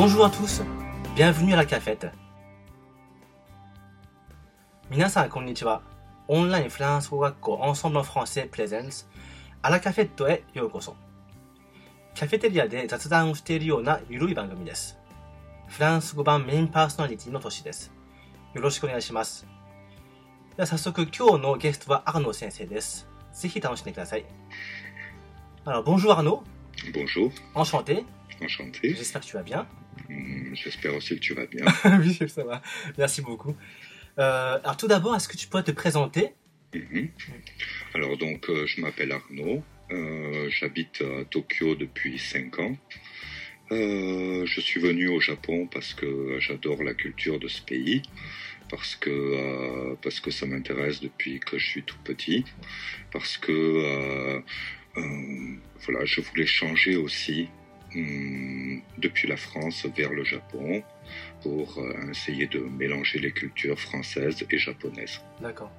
Bonjour à tous, bienvenue à la cafette. 皆さんこんにちは。オンラインフランス語学校エンソンブルフランセプレゼンスアラカフェットへようこそ。カフェテリアで雑談をしているようなゆるい番組です。フランス語版メインパーソナリティの年です。よろしくお願いします。では早速今日のゲストはアノ先生です。ぜひ楽しんでください。Alors, bonjour Arnaud, Bonjour, enchanté, enchanté. j'espère que tu vas bien. Hum, J'espère aussi que tu vas bien. oui, ça va. Merci beaucoup. Euh, alors tout d'abord, est-ce que tu pourrais te présenter? Mhm. Alors donc, euh, je m'appelle Arnaud, euh, j'habite à Tokyo depuis 5 ans. Je suis venu au Japon parce que j'adore la culture de ce pays, parce que, parce que ça m'intéresse depuis que je suis tout petit, parce que voilà, je voulais changer aussi depuis la France vers le Japon pour euh, essayer de mélanger les cultures françaises et japonaises. D'accord.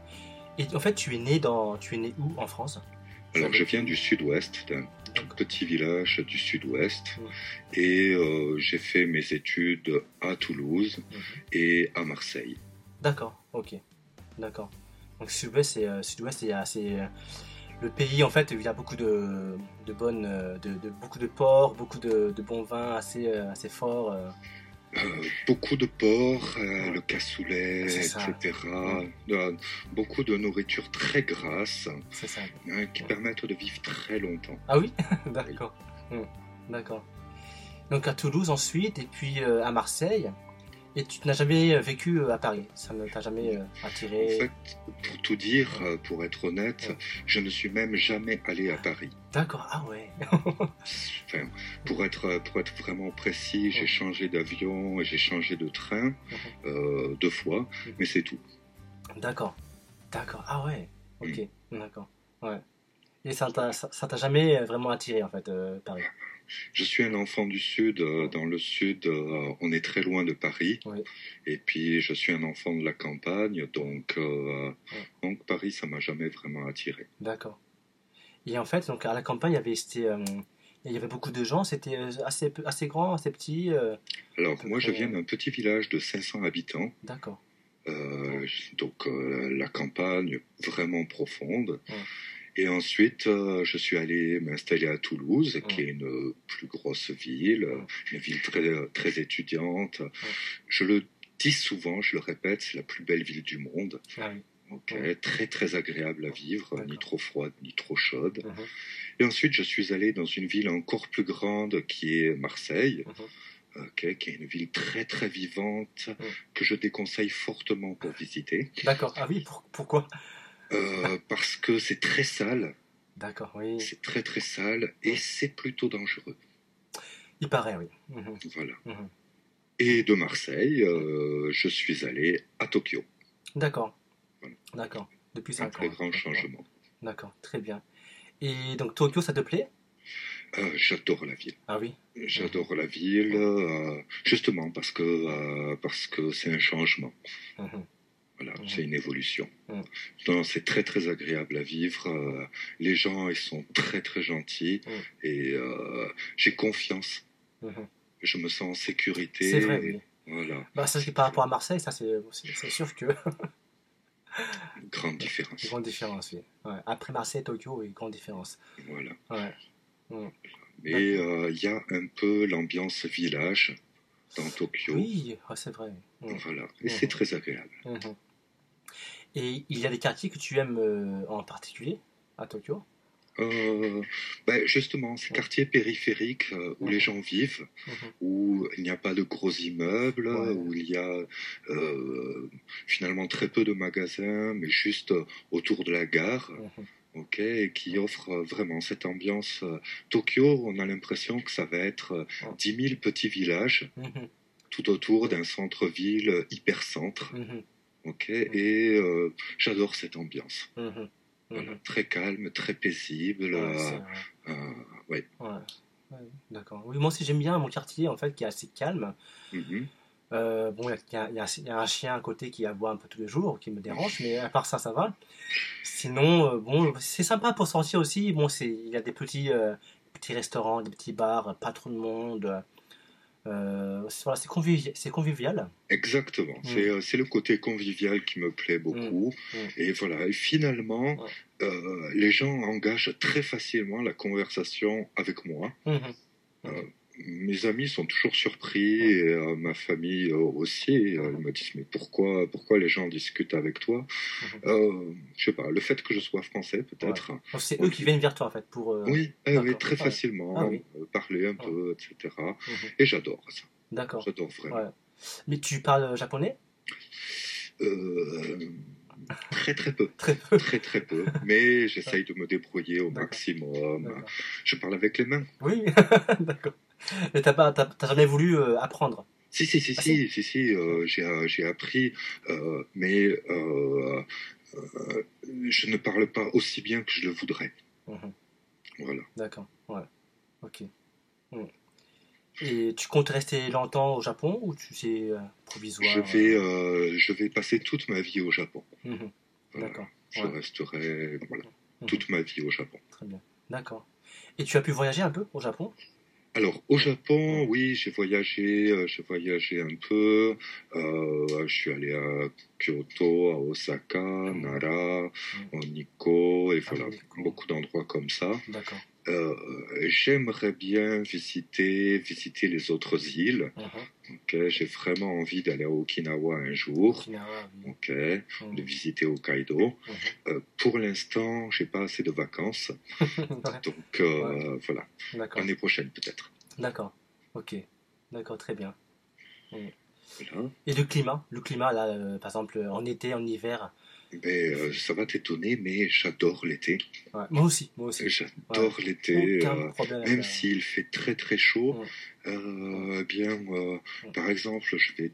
Et en fait, tu es né dans, tu es né où en France? Alors je viens du sud-ouest, d'un tout petit village du sud-ouest, et euh, j'ai fait mes études à Toulouse et à Marseille. D'accord. Ok. D'accord. Donc Sud-Ouest, c'est euh, Sud-Ouest, c'est le pays en fait il y a beaucoup de, de bonnes, euh, de, de- beaucoup de ports, beaucoup de, de bons vins assez, euh, assez forts. euh. Beaucoup de porcs, euh, le cassoulet, etc. Euh, beaucoup de nourriture très grasse c'est ça. hein, qui Ouais. permettent de vivre très longtemps. Ah oui? D'accord. Hmm, D'accord. Donc à Toulouse ensuite, et puis à Marseille. Et tu n'as jamais vécu euh, à Paris Ça ne t'a jamais euh, En attiré fait, pour tout dire, euh, pour être honnête, Ouais. je ne suis même jamais allé à Paris. D'accord, ah ouais. Enfin, pour être pour être vraiment précis, j'ai changé d'avion et j'ai changé de train euh, deux fois, Mhm. mais c'est tout. D'accord. D'accord, ah ouais. Ok, Mm. d'accord. Ouais. Et ça t'a jamais euh, vraiment attiré en fait, euh, Paris? Je suis un enfant du sud. euh, dans le sud, euh, on est très loin de Paris. Oui. Et puis, je suis un enfant de la campagne, donc euh, donc Paris, ça m'a jamais vraiment attiré. D'accord. Et en fait, donc à la campagne, il y avait, c'était, euh, il y avait beaucoup de gens, c'était assez, grand, assez petit. euh, Alors, moi, je viens d'un petit village de 500 habitants, D'accord. donc la campagne vraiment profonde. Et ensuite, euh, je suis allé m'installer à Toulouse, qui est une plus grosse ville, une ville très, très étudiante. Je le dis souvent, je le répète, c'est la plus belle ville du monde. Ah oui. Très très agréable à vivre, ni trop froide, ni trop chaude. Mhm, Et ensuite, je suis allé dans une ville encore plus grande qui est Marseille, mhm. qui est une ville très très vivante, que je déconseille fortement pour visiter, D'accord. Ah oui, pour- pourquoi? Euh, parce que c'est très sale, D'accord, oui. c'est très très sale et c'est plutôt dangereux. Il paraît, oui. Mhm, Voilà. mhm. Et de Marseille, euh, je suis allé à Tokyo. D'accord. Voilà. D'accord. Depuis Un 5 ans. très grand changement. D'accord, très bien. Et donc Tokyo, ça te plaît? Euh, J'adore la ville. Ah oui. J'adore la ville, euh, justement parce que euh, parce que c'est un changement. Mhm. Voilà, Mhm. c'est une évolution. Non, c'est très très agréable à vivre. euh, les gens, ils sont très très gentils Mhm. et euh, j'ai confiance. Mhm. Je me sens en sécurité. C'est vrai, oui. Voilà, Bah, ça, c'est par rapport à Marseille, ça, c'est sûr que. grande différence. grande différence, oui. Ouais. Après Marseille, Tokyo, oui, grande différence. Voilà. Ouais. Mais euh, il y a un peu l'ambiance village dans Tokyo. Oui, ouais, c'est vrai. Voilà, et Mhm. c'est très agréable. Mhm. Et il y a des quartiers que tu aimes euh, en particulier à Tokyo? Euh, ben justement, ces quartiers périphériques euh, où les gens vivent, Mhm. où il n'y a pas de gros immeubles, Ouais. où il y a euh, finalement très peu de magasins, mais juste autour de la gare, Mhm. ok, et qui offre vraiment cette ambiance. Tokyo, on a l'impression que ça va être euh, Ouais. 10 000 petits villages Mhm. tout autour d'un centre-ville hyper-centre. Ok, et euh, j'adore cette ambiance. Mhm. Voilà, Mhm. très calme, très paisible. Ouais, euh, euh, ouais. Ouais. D'accord. Oui, moi aussi j'aime bien mon quartier en fait qui est assez calme. Euh, bon, il y a, y y un chien à côté qui aboie un peu tous les jours, qui me dérange, mais à part ça, ça va. Sinon, euh, bon, c'est sympa pour sortir aussi. Bon, il y a des petits, euh, petits restaurants, des petits bars, pas trop de monde. Euh, c'est voilà, c'est convivial. Exactement. Mm. C'est, le côté convivial qui me plaît beaucoup. Mm. Et voilà. Et finalement, Ouais. euh, les gens engagent très facilement la conversation avec moi. Mhm. Euh, mes amis sont toujours surpris et euh, ma famille euh, aussi. Euh, ils me disent mais pourquoi pourquoi les gens discutent avec toi? Mhm. Je sais pas. Le fait que je sois français peut-être. C'est eux qui viennent vers toi en fait pour. Oui, eh oui, très facilement, Ah oui. parler un Ah. peu, etc. mhm. Et j'adore ça. D'accord. J'adore vraiment. Ouais. Mais tu parles japonais? Très très peu. Très peu. Très très peu. Mais j'essaye de me débrouiller au maximum. Je parle avec les mains. Oui, d'accord. Mais t'as pas, jamais voulu euh, apprendre Si, si, si, Ah, si, si, si, euh, j'ai, euh, j'ai appris, euh, mais euh, euh, je ne parle pas aussi bien que je le voudrais. Mhm. Voilà. D'accord. Ouais. Ok. Et tu comptes rester longtemps au Japon ou tu euh, provisoire Je vais, euh, je vais passer toute ma vie au Japon. Mhm. D'accord. Je Ouais. resterai voilà, Mhm. toute ma vie au Japon. Très bien. D'accord. Et tu as pu voyager un peu au Japon? Alors, au Japon, oui, j'ai voyagé, euh, j'ai voyagé un peu. Euh, je suis allé à Kyoto, à Osaka, Nara, au Nikko, et Ah, voilà, beaucoup d'endroits comme ça. D'accord. Euh, j'aimerais bien visiter, visiter les autres îles. Ok, j'ai vraiment envie d'aller à Okinawa un jour. Okinawa, oui. Ok, Mhm. de visiter Hokkaido. Mhm. Euh, pour l'instant, j'ai pas assez de vacances, donc euh, voilà, l'année prochaine peut-être. D'accord. Ok. D'accord, très bien. Voilà. Et le climat Le climat, là, euh, par exemple, en été, en hiver Mais euh, ça va t'étonner, mais j'adore l'été. Ouais, Moi aussi, moi aussi. J'adore l'été. Euh, même ça. s'il fait très très chaud, Ouais. euh, eh bien, euh, par exemple, je vais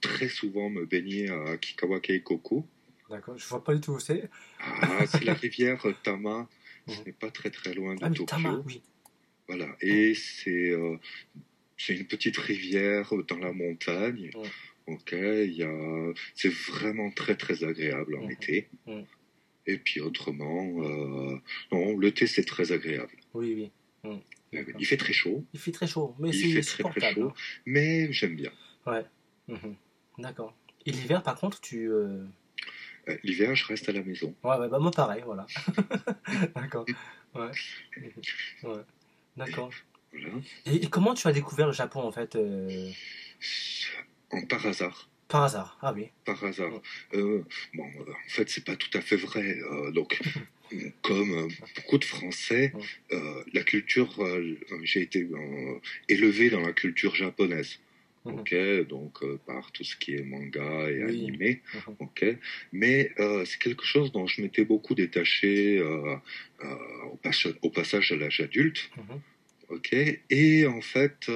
très souvent me baigner à Kikawa Keikoku. D'accord, je vois pas du tout où c'est. Ah, c'est la rivière Tama. Ce n'est pas très très loin de Ah, Tokyo. Tama, oui. Voilà. Et c'est euh, c'est une petite rivière dans la montagne. Ok. A c'est vraiment très très agréable en Mhm. été. Mhm. Et puis autrement, euh, non, l'été c'est très agréable. Oui, oui. Hmm. D'accord. Il fait très chaud, Il fait très chaud, mais c'est très, très chaud. mais j'aime bien. hein. Ouais. Mhm. D'accord. Et l'hiver, par contre, tu. euh, Euh, L'hiver, je reste à la maison. Ouais, ouais, bah moi pareil, voilà. D'accord. Ouais. Mhm. Ouais. D'accord. Voilà. Et, et comment tu as découvert le Japon, en fait euh, En par hasard. Par hasard. Ah oui. Par hasard. Euh, bon, euh, en fait, c'est pas tout à fait vrai. euh, donc, comme beaucoup de Français, la culture, j'ai été élevé dans la culture japonaise. Mhm. Ok, donc euh, par tout ce qui est manga et Oui. animé. Mhm. Ok, mais euh, c'est quelque chose dont je m'étais beaucoup détaché euh, au, pas- au passage à l'âge adulte. Mhm. Ok, et en fait,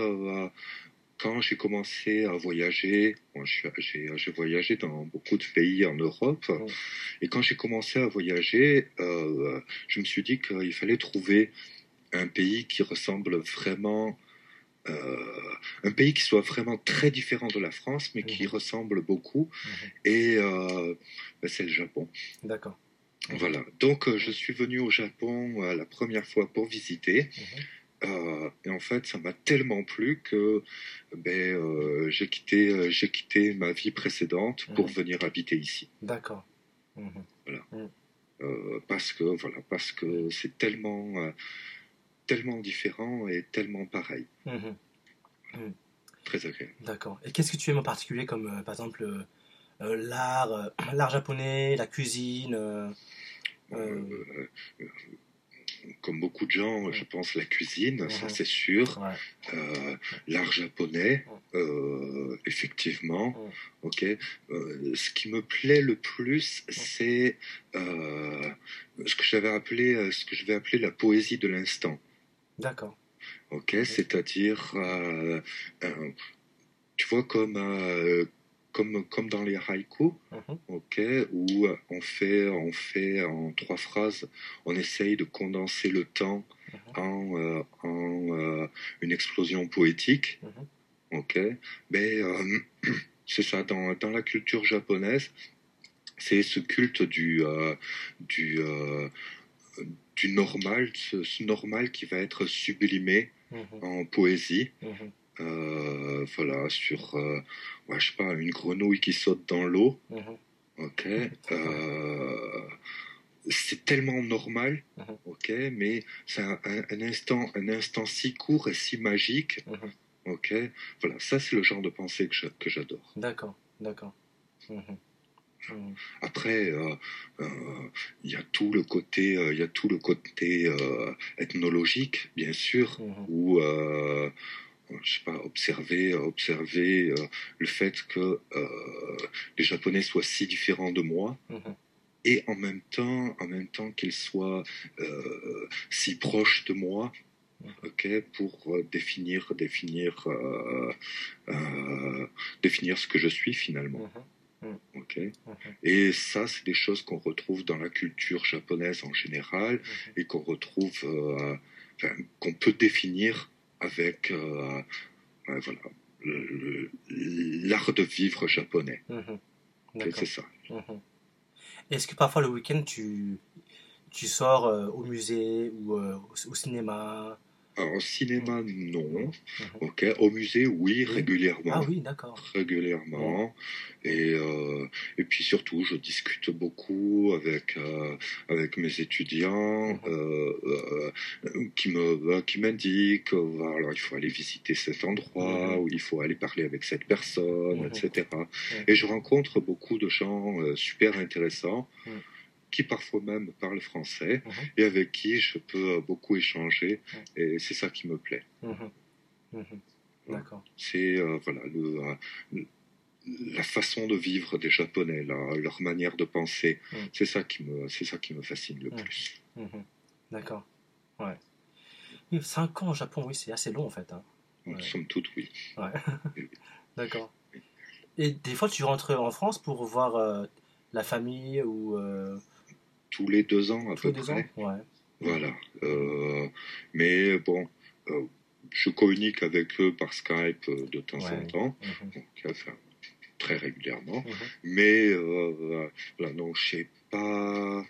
quand j'ai commencé à voyager, j'ai voyagé dans beaucoup de pays en Europe, et quand j'ai commencé à voyager, euh, je me suis dit qu'il fallait trouver un pays qui ressemble vraiment, euh, un pays qui soit vraiment très différent de la France, mais qui Mhm. ressemble beaucoup, Mhm. et euh, ben, c'est le Japon. D'accord. Voilà. Donc, je suis venu au Japon la première fois pour visiter. Mhm. Euh, et en fait, ça m'a tellement plu que ben, euh, j'ai quitté, euh, j'ai quitté ma vie précédente pour Mhm. venir habiter ici. D'accord. Mhm. Euh, parce que voilà, parce que c'est tellement, tellement différent et tellement pareil, Mhm. très agréable. D'accord. Et qu'est-ce que tu aimes en particulier, comme par exemple l'art, l'art japonais, la cuisine euh, euh, Euh, euh, comme beaucoup de gens, je pense la cuisine, ça Mhm. c'est sûr. ouais. Euh, l'art japonais, euh, effectivement. Mhm. Ok. Euh, ce qui me plaît le plus, c'est ce que j'avais appelé, ce que je vais appeler la poésie de l'instant. D'accord. Ok. C'est-à-dire, tu vois comme comme comme dans les haïkus, Mhm. ok, où on fait on fait en trois phrases, on essaye de condenser le temps Mhm. en, euh, en euh, une explosion poétique. Mhm. Ok, mais euh, c'est ça dans, dans la culture japonaise, c'est ce culte du euh, du du normal, ce, ce normal qui va être sublimé Mhm. en poésie. Euh, voilà, sur, euh, ouais, je sais pas, une grenouille qui saute dans l'eau, Mhm. ok. euh, c'est tellement normal, Mhm. ok, mais c'est un, un- un instant, un instant si court et si magique, Mhm. ok. Voilà, ça c'est le genre de pensée que j'adore. D'accord, d'accord. Après, euh, euh, il y a tout le côté, euh, il y a tout le côté ethnologique, bien sûr, où je sais pas, observer, observer euh, le fait que euh, les Japonais soient si différents de moi Mhm. et en même temps, en même temps qu'ils soient euh, si proches de moi. Mhm. Ok, pour euh, définir, définir, euh, euh, définir ce que je suis finalement. Mhm. Ok? Mhm. Et ça, c'est des choses qu'on retrouve dans la culture japonaise en général et qu'on retrouve, euh, enfin, qu'on peut définir avec, euh, euh, voilà, l'art de vivre japonais. Mhm. C'est ça. Mhm. Est-ce que parfois le week-end tu, tu sors euh, au musée ou au cinéma? Alors, au cinéma, non. Mhm. Ok. Au musée, oui, régulièrement. Ah oui, d'accord. régulièrement et euh, et puis surtout je discute beaucoup avec euh, avec mes étudiants Mhm. euh, qui me qui m'indiquent alors il faut aller visiter cet endroit Mhm. ou il faut aller parler avec cette personne etc et je rencontre beaucoup de gens super intéressants. Qui parfois même parlent français Mhm. et avec qui je peux euh, beaucoup échanger Mhm. et c'est ça qui me plaît Mhm. D'accord. c'est euh, voilà le, euh, le- la façon de vivre des Japonais, la- leur manière de penser, c'est ça qui me c'est ça qui me fascine le plus. D'accord. Ouais. Oui, Cinq ans au Japon, oui, c'est assez long en fait. hein. Ouais. Somme toute, oui. Ouais. D'accord. Et des fois, tu rentres en France pour voir euh, la famille ou euh, Tous les deux ans à tous peu ans près. Ouais. Voilà. Euh, mais bon, euh, je communique avec eux par Skype euh, de temps en temps, Mhm. donc, enfin, très régulièrement. Mhm. Mais euh, voilà, non, j'ai pas,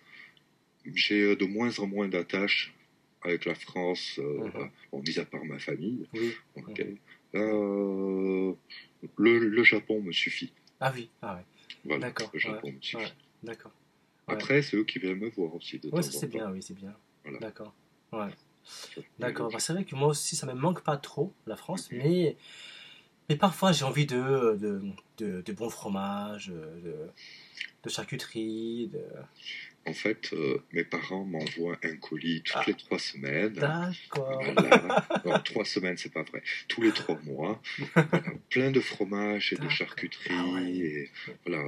j'ai de moins en moins d'attaches avec la France, Mhm. bon, mis à part ma famille. Oui. Le, le Japon me suffit. Ah oui. Ah ouais. Voilà, D'accord, le Japon me suffit. D'accord. Après, c'est eux qui viennent me voir aussi de Ouais, temps ça c'est bien, oui, c'est bien. Voilà. D'accord. Ouais. D'accord. Bah, c'est vrai que moi aussi, ça me manque pas trop, la France, mais, mais parfois j'ai envie de, de, de, de bons fromages, de, de charcuterie, de... En fait, euh, mes parents m'envoient un colis toutes Ah. les trois semaines. D'accord. Voilà. Non, trois semaines, c'est pas vrai. Tous les trois mois. Voilà. Plein de fromages et de charcuterie. Ah ouais. et, voilà.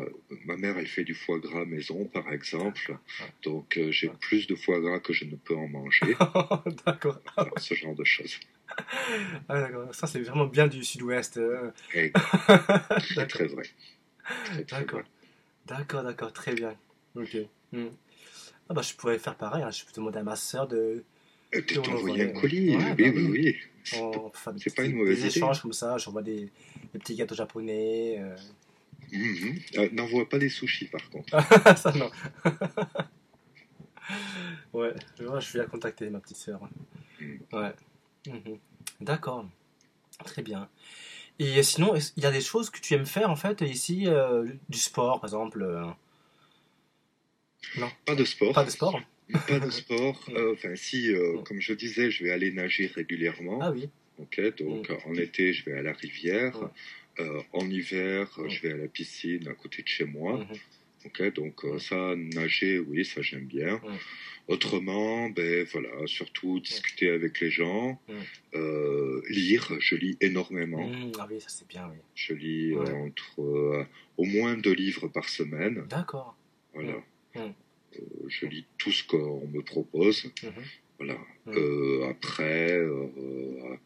Ma mère, elle fait du foie gras maison, par exemple. Ah. Donc, euh, j'ai plus de foie gras que je ne peux en manger. d'accord. Voilà, ce genre de choses. Ah, d'accord. Ça, c'est vraiment bien du sud-ouest. euh. Et très, très vrai. Très, très D'accord. D'accord, d'accord. Très bien. Ok. Hmm. Ah bah, je pourrais faire pareil. hein. Je peux demander à ma soeur de... Euh, on T'envoyer un colis. ouais, oui, bah oui, oui. oui. On des, C'est pas une mauvaise des idée. échanges comme ça. J'envoie des, des petits gâteaux japonais. euh. Mhm. Euh, N'envoie pas des sushis, par contre. ça, non. ouais, je vois, je vais la contacter, ma petite sœur. Mm. Ouais. Mhm. D'accord. Très bien. Et sinon, il y a des choses que tu aimes faire en fait ici, euh, du sport par exemple Non, Pas de sport. pas de sport Pas de sport. Euh, Enfin, si, euh, Mm. comme je disais, je vais aller nager régulièrement. Ah oui. Ok, donc Mm. en été, je vais à la rivière. Euh, en hiver, Mm. je vais à la piscine à côté de chez moi. Mhm. Ok, donc euh, ça, nager, oui, ça j'aime bien. Autrement, ben voilà, surtout discuter avec les gens, euh, lire. Je lis énormément. Ah oui, ça c'est bien, oui. Je lis Ouais. entre au moins deux livres par semaine. D'accord. Voilà. Mm. Euh, je lis tout ce qu'on me propose. Mhm. Voilà. Mm. Euh, après, euh,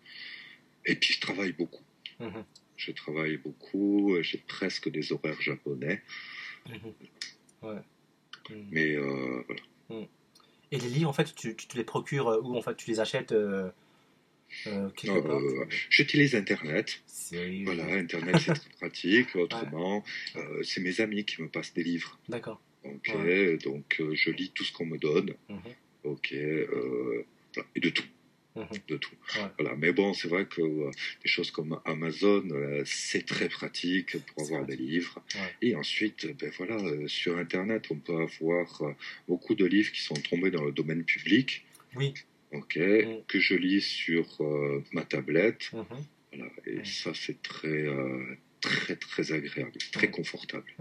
et puis je travaille beaucoup. Mhm. Je travaille beaucoup. J'ai presque des horaires japonais, Mhm. Ouais. Mm. mais voilà. Et les livres, en fait, tu, tu te les procures où En fait, tu les achètes euh, euh, J'utilise Internet. Voilà, Internet c'est très pratique. Autrement, euh, c'est mes amis qui me passent des livres. D'accord. Ok, Ouais. donc euh, je lis tout ce qu'on me donne. Mhm. Ok, euh, et de tout. Mhm. de tout. Ouais. Voilà. Mais bon, c'est vrai que euh, des choses comme Amazon, c'est très pratique pour avoir des livres. Ouais. Et ensuite, ben voilà, sur Internet, on peut avoir beaucoup de livres qui sont tombés dans le domaine public, Oui. ok, Mm. que je lis sur ma tablette. Mhm. Voilà. Et Mm. ça, c'est très, très, très agréable, très Mm. confortable.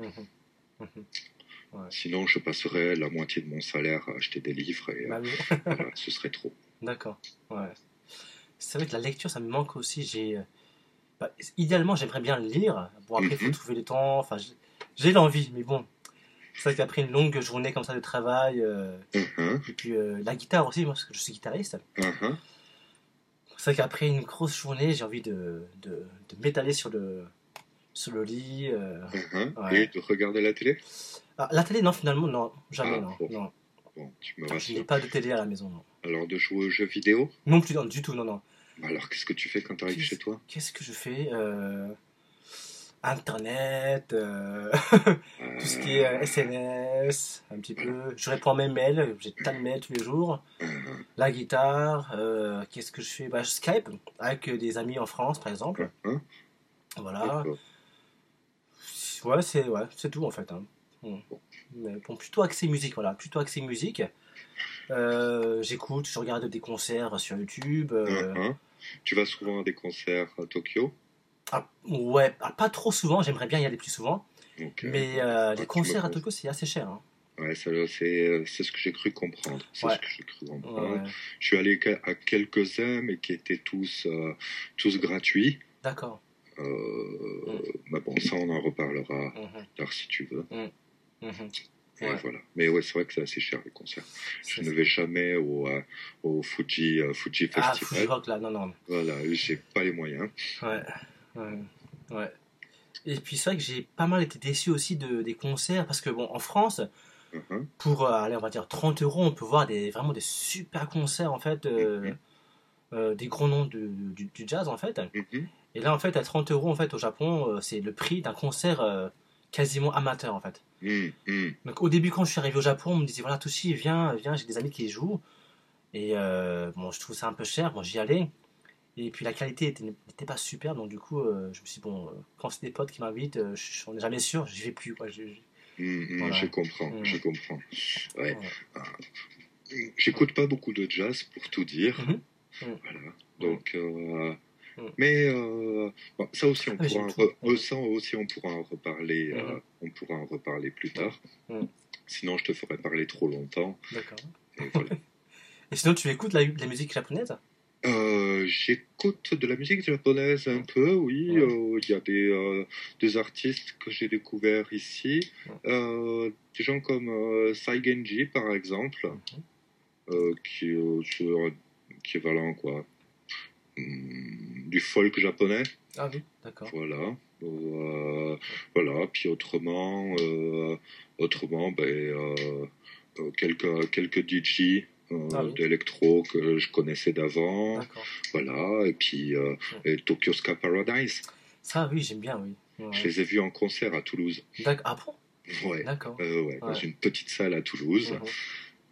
Sinon, je passerais la moitié de mon salaire à acheter des livres et euh, Bah voilà, ce serait trop. D'accord. Ouais. C'est vrai que la lecture, ça me manque aussi. J'ai, euh, bah, idéalement, j'aimerais bien le lire. Bon, après, il faut Mhm. trouver le temps. Enfin, j'ai- l'envie, mais bon. C'est vrai qu'après une longue journée comme ça de travail, euh, Mhm, et puis euh, la guitare aussi, moi, parce que je suis guitariste. mhm. C'est vrai qu'après une grosse journée, j'ai envie de, de, de m'étaler sur le, sur le lit. Ouais. Et de regarder la télé? Ah, la télé, non, finalement, non, jamais, Ah, non. bon. non. Bon, tu me Je n'ai pas de télé à la maison, non. Alors, de jouer aux jeux vidéo? Non plus, non, du tout, non, non. Alors, qu'est-ce que tu fais quand tu arrives chez toi? Qu'est-ce que je fais Euh, Internet, euh, tout ce qui est euh, SMS, un petit peu. Je réponds à mes mails, j'ai tas de mails tous les jours. La guitare, euh, qu'est-ce que je fais? Bah, Je Skype avec des amis en France, par exemple. mhm. Voilà. Ouais, c'est ouais, c'est tout en fait. hein. Mm. Bon, plutôt axé musique, voilà, plutôt axé musique. Euh, J'écoute, je regarde des concerts sur YouTube. euh, Mhm. Tu vas souvent à des concerts à Tokyo? Ah, ouais, ah, pas trop souvent, j'aimerais bien y aller plus souvent. Mais euh, les tu concerts à Tokyo, c'est assez cher. hein. Ouais, c'est ce que j'ai cru comprendre. C'est Ouais. ce que j'ai cru comprendre. ouais. Je suis allé à quelques-uns, mais qui étaient tous, tous gratuits. D'accord. Euh, Mais bon, ça, on en reparlera Mhm, tard si tu veux. Mhm. Et Ouais. voilà. Mais ouais, c'est vrai que c'est assez cher les concerts. Je ne vais jamais au, euh, au Fuji, euh, Fuji Ah, Festival. Fuji Rock là, non, non. Voilà, j'ai pas les moyens. Ouais, ouais, ouais. Et puis c'est vrai que j'ai pas mal été déçu aussi de, des concerts parce que bon, en France, Mhm. pour euh, aller, on va dire 30 euros, on peut voir des, vraiment des super concerts en fait, euh, Mhm. des gros noms de- du, du jazz en fait. Mhm. Et là en fait, à 30 euros en fait au Japon, c'est le prix d'un concert quasiment amateur en fait. Mhm. Mhm. Donc au début quand je suis arrivé au Japon, on me disait voilà Toshi viens, viens, j'ai des amis qui y jouent. Et euh, bon, je trouve ça un peu cher, bon j'y allais. Et puis la qualité était- n'était pas super, donc du coup euh, je me suis dit bon, euh, quand c'est des potes qui m'invitent, je- on n'est jamais sûr, j'y vais plus quoi. Je- je-. Voilà. Je comprends, je comprends. Ouais. voilà. J'écoute pas beaucoup de jazz pour tout dire. Mhm. Mhm. Voilà. Donc. Mais euh, bon, ça aussi on Ah, pourra, re- euh, ça aussi on pourra en reparler. euh, Mhm. on pourra en reparler plus tard. Mhm. Sinon, je te ferai parler trop longtemps. D'accord. Et voilà. Et sinon tu écoutes la, la musique japonaise? Euh, J'écoute de la musique japonaise un peu, oui. Ouais. Euh, Il y a des, euh, des artistes que j'ai découverts ici. Ouais. Euh, des gens comme euh, Saigenji, par exemple, Mhm. euh, qui est sur équivalent, quoi. Du folk japonais, Ah oui, d'accord. voilà. Euh, voilà, puis autrement, euh, autrement ben, euh, quelques, quelques DJ Ah oui. d'électro que je connaissais d'avant. Voilà, et puis et Tokyo Ska Paradise. Ça oui, j'aime bien, oui. Ouais. Je les ai vus en concert à Toulouse. D'accord. Ah bon? Ouais, D'accord. ouais, dans une petite salle à Toulouse. Mhm.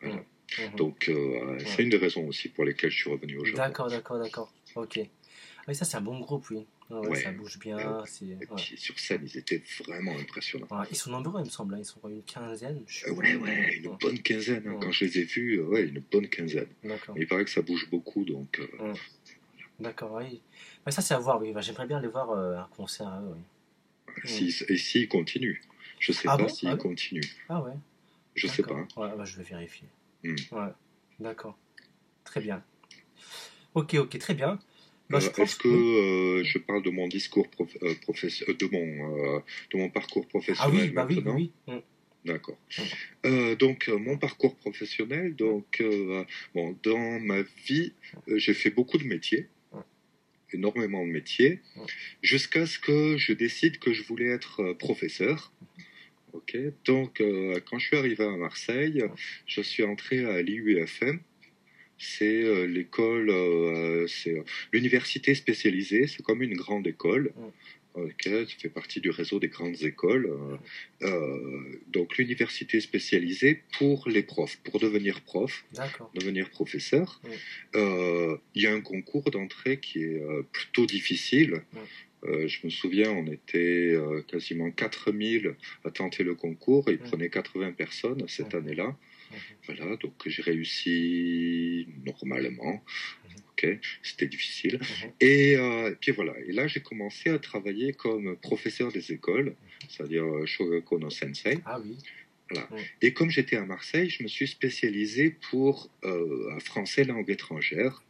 Voilà. Mhm. Donc, c'est une des raisons aussi pour lesquelles je suis revenu au Japon. D'accord, d'accord, d'accord. Ok. Ah Oui, ça c'est un bon groupe, oui. Ah ouais, Ouais. Ça bouge bien. Et ouais. sur scène, ils étaient vraiment impressionnants. Ils sont nombreux, il me semble. hein. Ils sont une quinzaine. je sais Euh, ouais, ouais, une bonne quinzaine. hein. Quand je les ai vus, euh, ouais, une bonne quinzaine. D'accord. Mais il paraît que ça bouge beaucoup, donc euh, D'accord, oui. Ouais, ça c'est à voir, oui. Bah, J'aimerais bien aller voir euh, un concert à eux, oui. si, et s'ils continuent. Je sais Ah pas bon? s'ils Ah continuent. Ah ouais. Je sais D'accord. pas. Ouais, bah, je vais vérifier. Hmm. Ouais. D'accord. Très bien. Ok, ok, très bien. Bah, Euh, je pense Est-ce que euh, je parle de mon discours prof- euh, professe- de mon de mon parcours Ah professionnel oui, bah oui, maintenant oui. oui. D'accord. Mhm. Euh, donc euh, mon parcours professionnel, donc euh, bon, dans ma vie, j'ai fait beaucoup de métiers, Mhm. énormément de métiers, jusqu'à ce que je décide que je voulais être professeur. Ok. Donc quand je suis arrivé à Marseille, je suis entré à l'IUFM. C'est euh, l'école, euh, c'est euh, l'université spécialisée. C'est comme une grande école. Mhm. Ok, ça fait partie du réseau des grandes écoles. Euh, euh, donc l'université spécialisée pour les profs, pour devenir prof, devenir professeur. Oui. Euh, Il y a un concours d'entrée qui est plutôt difficile. Oui. Euh, je me souviens, on était quasiment 4000 à tenter le concours et il Oui. prenait 80 personnes cette année-là. Mhm. Voilà, donc j'ai réussi normalement. Mhm. Ok, c'était difficile. Mhm. Et, euh, et puis voilà. Et là, j'ai commencé à travailler comme professeur des écoles, c'est-à-dire euh, Shogako no Sensei. Ah oui. Et comme j'étais à Marseille, je me suis spécialisé pour euh, un français langue étrangère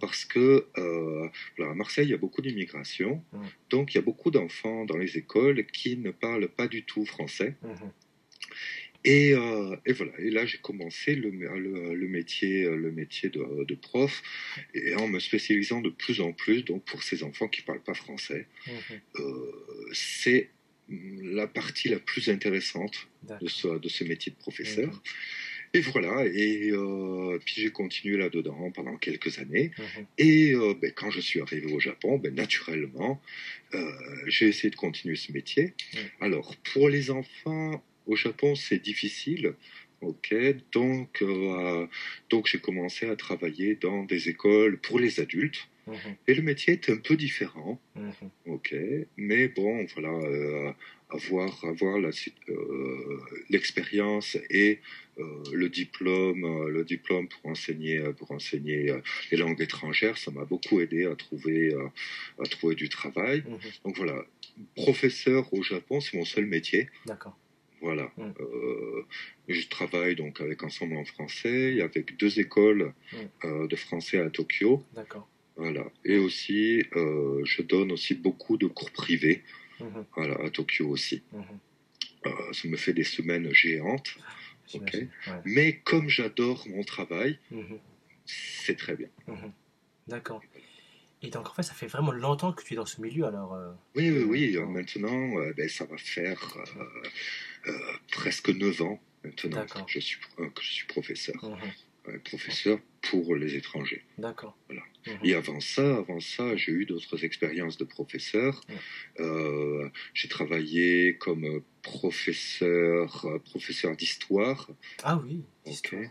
parce que euh, voilà, à Marseille, il y a beaucoup d'immigration. Mm. Donc, il y a beaucoup d'enfants dans les écoles qui ne parlent pas du tout français. Mhm. Et, euh, et voilà. Et là, j'ai commencé le, le, le métier, le métier de, de prof, et en me spécialisant de plus en plus donc pour ces enfants qui parlent pas français. Mhm. Euh, c'est la partie la plus intéressante de ce, de ce métier de professeur. Mhm. Et voilà, et euh, puis j'ai continué là-dedans pendant quelques années. Mhm. Et euh, ben, quand je suis arrivé au Japon, ben, naturellement, euh, j'ai essayé de continuer ce métier. Alors, pour les enfants, au Japon, c'est difficile. Ok, donc, euh, donc j'ai commencé à travailler dans des écoles pour les adultes. Mhm. Et le métier est un peu différent. Mhm. Ok, mais bon, voilà, euh, avoir, avoir euh, l'expérience et le diplôme, le diplôme pour enseigner, pour enseigner les langues étrangères, ça m'a beaucoup aidé à trouver, à trouver du travail. Mhm. Donc voilà, professeur au Japon, c'est mon seul métier. D'accord. Voilà, Mm. Euh, je travaille donc avec Ensemble en français, et avec deux écoles Mm. euh, de français à Tokyo. D'accord. Voilà. Et aussi, euh, je donne aussi beaucoup de cours privés Mhm. voilà, à Tokyo aussi. Mhm. Euh, ça me fait des semaines géantes. Ouais. Mais comme j'adore mon travail, Mhm. c'est très bien. D'accord. Et donc en fait, ça fait vraiment longtemps que tu es dans ce milieu alors. euh, Oui, oui, oui. Euh, Maintenant, euh, ben, ça va faire euh, presque 9 ans maintenant D'accord. que je suis, que je suis professeur. mhm. Euh, professeur pour les étrangers. D'accord. Voilà. Mhm. Et avant ça, avant ça, j'ai eu d'autres expériences de professeur. Ouais. Euh, j'ai travaillé comme professeur, euh, professeur d'histoire. Ah oui. Ok. histoire.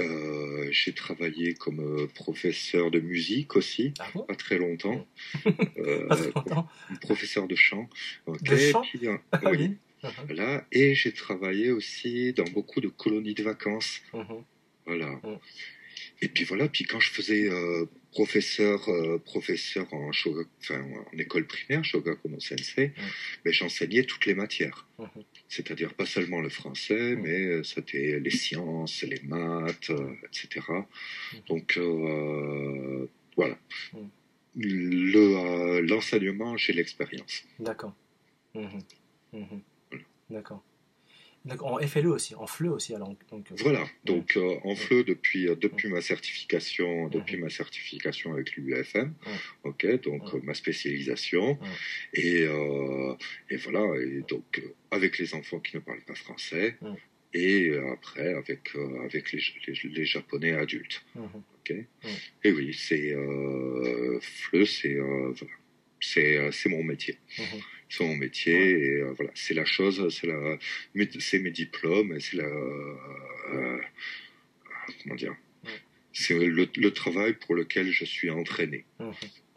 Euh, j'ai travaillé comme professeur de musique aussi, Ah bon? pas très longtemps. Euh, Pas très longtemps. professeur de chant. Ok. De chant? Puis, Ah oui. Mhm. Voilà. Et j'ai travaillé aussi dans beaucoup de colonies de vacances. Voilà. Mm. Et puis voilà, puis quand je faisais euh, professeur, euh, professeur en, enfin, en école primaire, Shogaku no Sensei, Mm. ben, j'enseignais toutes les matières. Mhm. C'est-à-dire pas seulement le français, Mm. mais euh, c'était les sciences, les maths, euh, etc. Donc voilà. Mm. Le, L'enseignement, j'ai l'expérience. D'accord. Mhm. Mhm. Voilà. D'accord. Donc en FLE aussi, en FLE aussi alors. Donc, euh, Voilà, donc euh, en. FLE depuis, euh, depuis ma certification, depuis ma certification avec l'UFM, ok, donc ma spécialisation, et, euh, et voilà, et donc avec les enfants qui ne parlent pas français, et après avec, euh, avec les, les, les japonais adultes, mhm. ok. Et oui, c'est FLE, c'est voilà, mon métier. C'est mon métier, et euh, voilà, c'est la chose, c'est la, mes- c'est mes diplômes, c'est la, euh, comment dire, Ouais. c'est le, le travail pour lequel je suis entraîné. Mhm.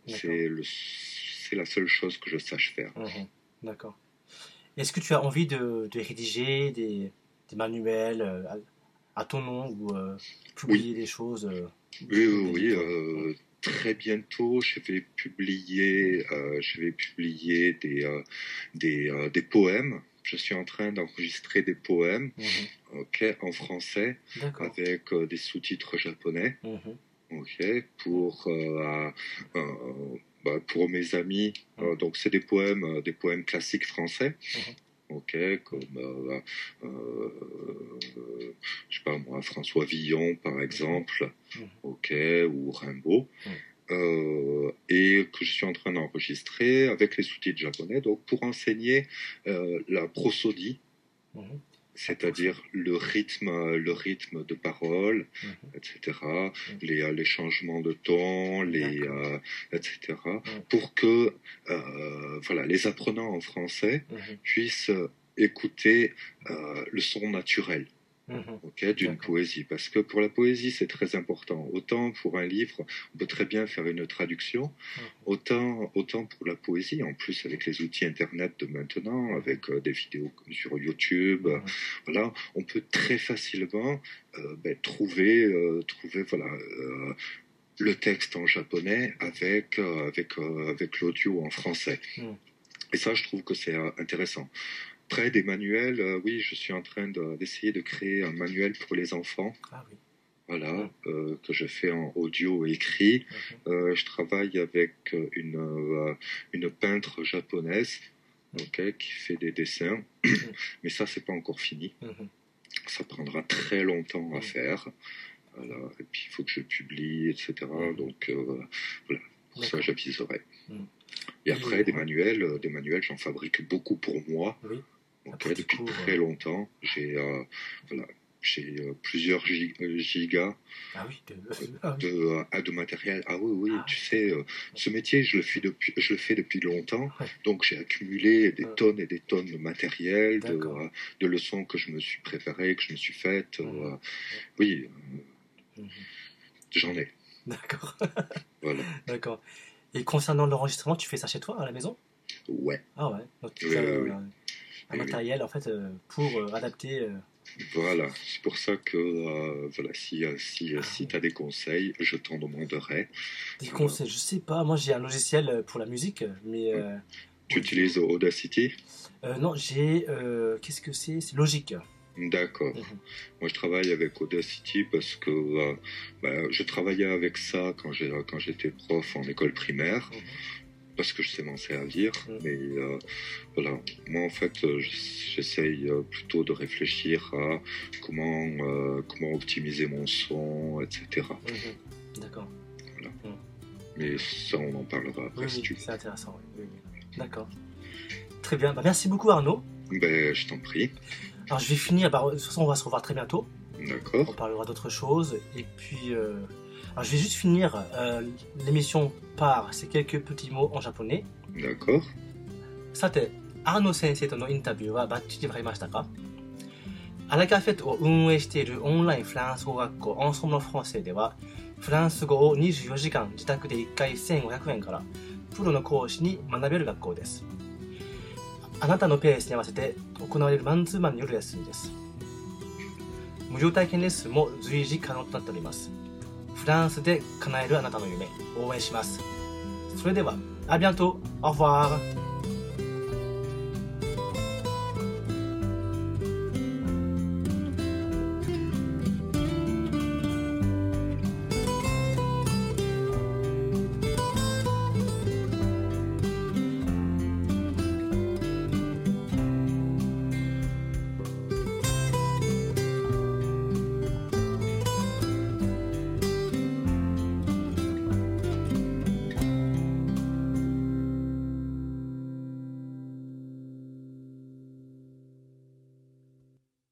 C'est le, c'est la seule chose que je sache faire. Mhm. D'accord. Est-ce que tu as envie de, de rédiger des, des manuels euh, à, à ton nom ou euh, publier des choses euh, Oui, oui, oui. euh, très bientôt, je vais publier, euh, je vais publier des, euh, des, euh, des poèmes. Je suis en train d'enregistrer des poèmes, Mhm. ok, en français, avec euh, des sous-titres japonais. Mhm. ok, pour euh, euh, bah, pour mes amis. Euh, donc c'est des poèmes, des poèmes classiques français. Ok, comme euh, euh, je sais pas moi, François Villon par exemple, Mhm. ok, ou Rimbaud. Mhm. Euh, et que je suis en train d'enregistrer avec les sous-titres japonais, donc pour enseigner euh, la prosodie, Mhm. C'est-à-dire le rythme, le rythme de parole, Mhm. etc., les, euh, les changements de ton, les, euh, etc., Mhm. pour que euh, voilà, les apprenants en français Mhm. puissent écouter euh, le son naturel Mhm. ok, d'une poésie. Parce que pour la poésie, c'est très important. Autant pour un livre, on peut très bien faire une traduction, Mhm. autant, autant pour la poésie, en plus avec les outils Internet de maintenant, avec euh, des vidéos sur YouTube, euh, Mhm. voilà, on peut très facilement euh, ben, trouver, euh, trouver voilà, le texte en japonais avec, avec, avec l'audio en français. Et ça, je trouve que c'est intéressant. Après, des manuels, euh, oui, je suis en train de- d'essayer de, créer un manuel pour les enfants, Ah oui. voilà, Mhm. euh, que je fais en audio et écrit. Mhm. Euh, je travaille avec une, une peintre japonaise, ok, qui fait des dessins, mais ça, c'est pas encore fini. Mhm. Ça prendra très longtemps à Mhm. faire. Voilà. Et puis, il faut que je publie, etc. Mhm. Donc, voilà. Pour ça, j'aviserai. Mhm. Et après, des manuels, des manuels, j'en fabrique beaucoup pour moi. Oui. Depuis très euh, longtemps, j'ai euh, voilà, euh, plusieurs euh, gigas Ah oui. de- ah oui. de, ah, de matériel. Ah oui, oui, Ah. tu sais, euh, ce métier, je le fais depuis, je le fais depuis longtemps, Ouais. donc j'ai accumulé des tonnes et des tonnes de matériel, de, de leçons que je me suis préparées, que je me suis faites. oui, Mhm. j'en ai. D'accord. Voilà. D'accord. Et concernant l'enregistrement, tu fais ça chez toi à la maison? Ouais, Ah ouais. Donc tu oui. Un oui. matériel en fait euh, pour euh, adapter. euh, voilà. C'est pour ça que euh, voilà, si, si, Ah si tu as des conseils, je t'en demanderai. Des conseils, je sais pas. Moi, j'ai un logiciel pour la musique, mais euh, Tu utilises Audacity? Euh, non, j'ai qu'est-ce que c'est? C'est Logique. D'accord. Mhm. Moi, je travaille avec Audacity parce que euh, bah, je travaillais avec ça quand j'étais prof en école primaire, Mhm. Parce que je sais m'en servir. Mhm. Mais euh, voilà, moi, en fait, euh, j'essaye euh, plutôt de réfléchir à comment, euh, comment optimiser mon son, etc. Mhm. D'accord. Mais ça, on en parlera après Oui, si oui, c'est intéressant. oui. D'accord. Très bien. Bah, merci beaucoup Arnaud. Ben, je t'en prie. Alors je vais finir. Bah, de toute façon, on va se revoir très bientôt. On D'accord. parlera d'autres choses. Et puis, euh, alors, je vais juste finir euh, l'émission par ces quelques petits mots en japonais. D'accord. さて、アーノ先生とのインタビューはバッチリわかりましたかアラカフェットを運営しているオンラインフランス語学校オンソムロフランセでは、フランス語を24時間自宅で1回1500円から、プロの講師に学べる学校です。あなたのペースに合わせて行われるマンツーマンによるレッスンです。無料体験レッスンも随時可能となっております。フランスで叶えるあなたの夢、応援します。それでは、アビアント、オファー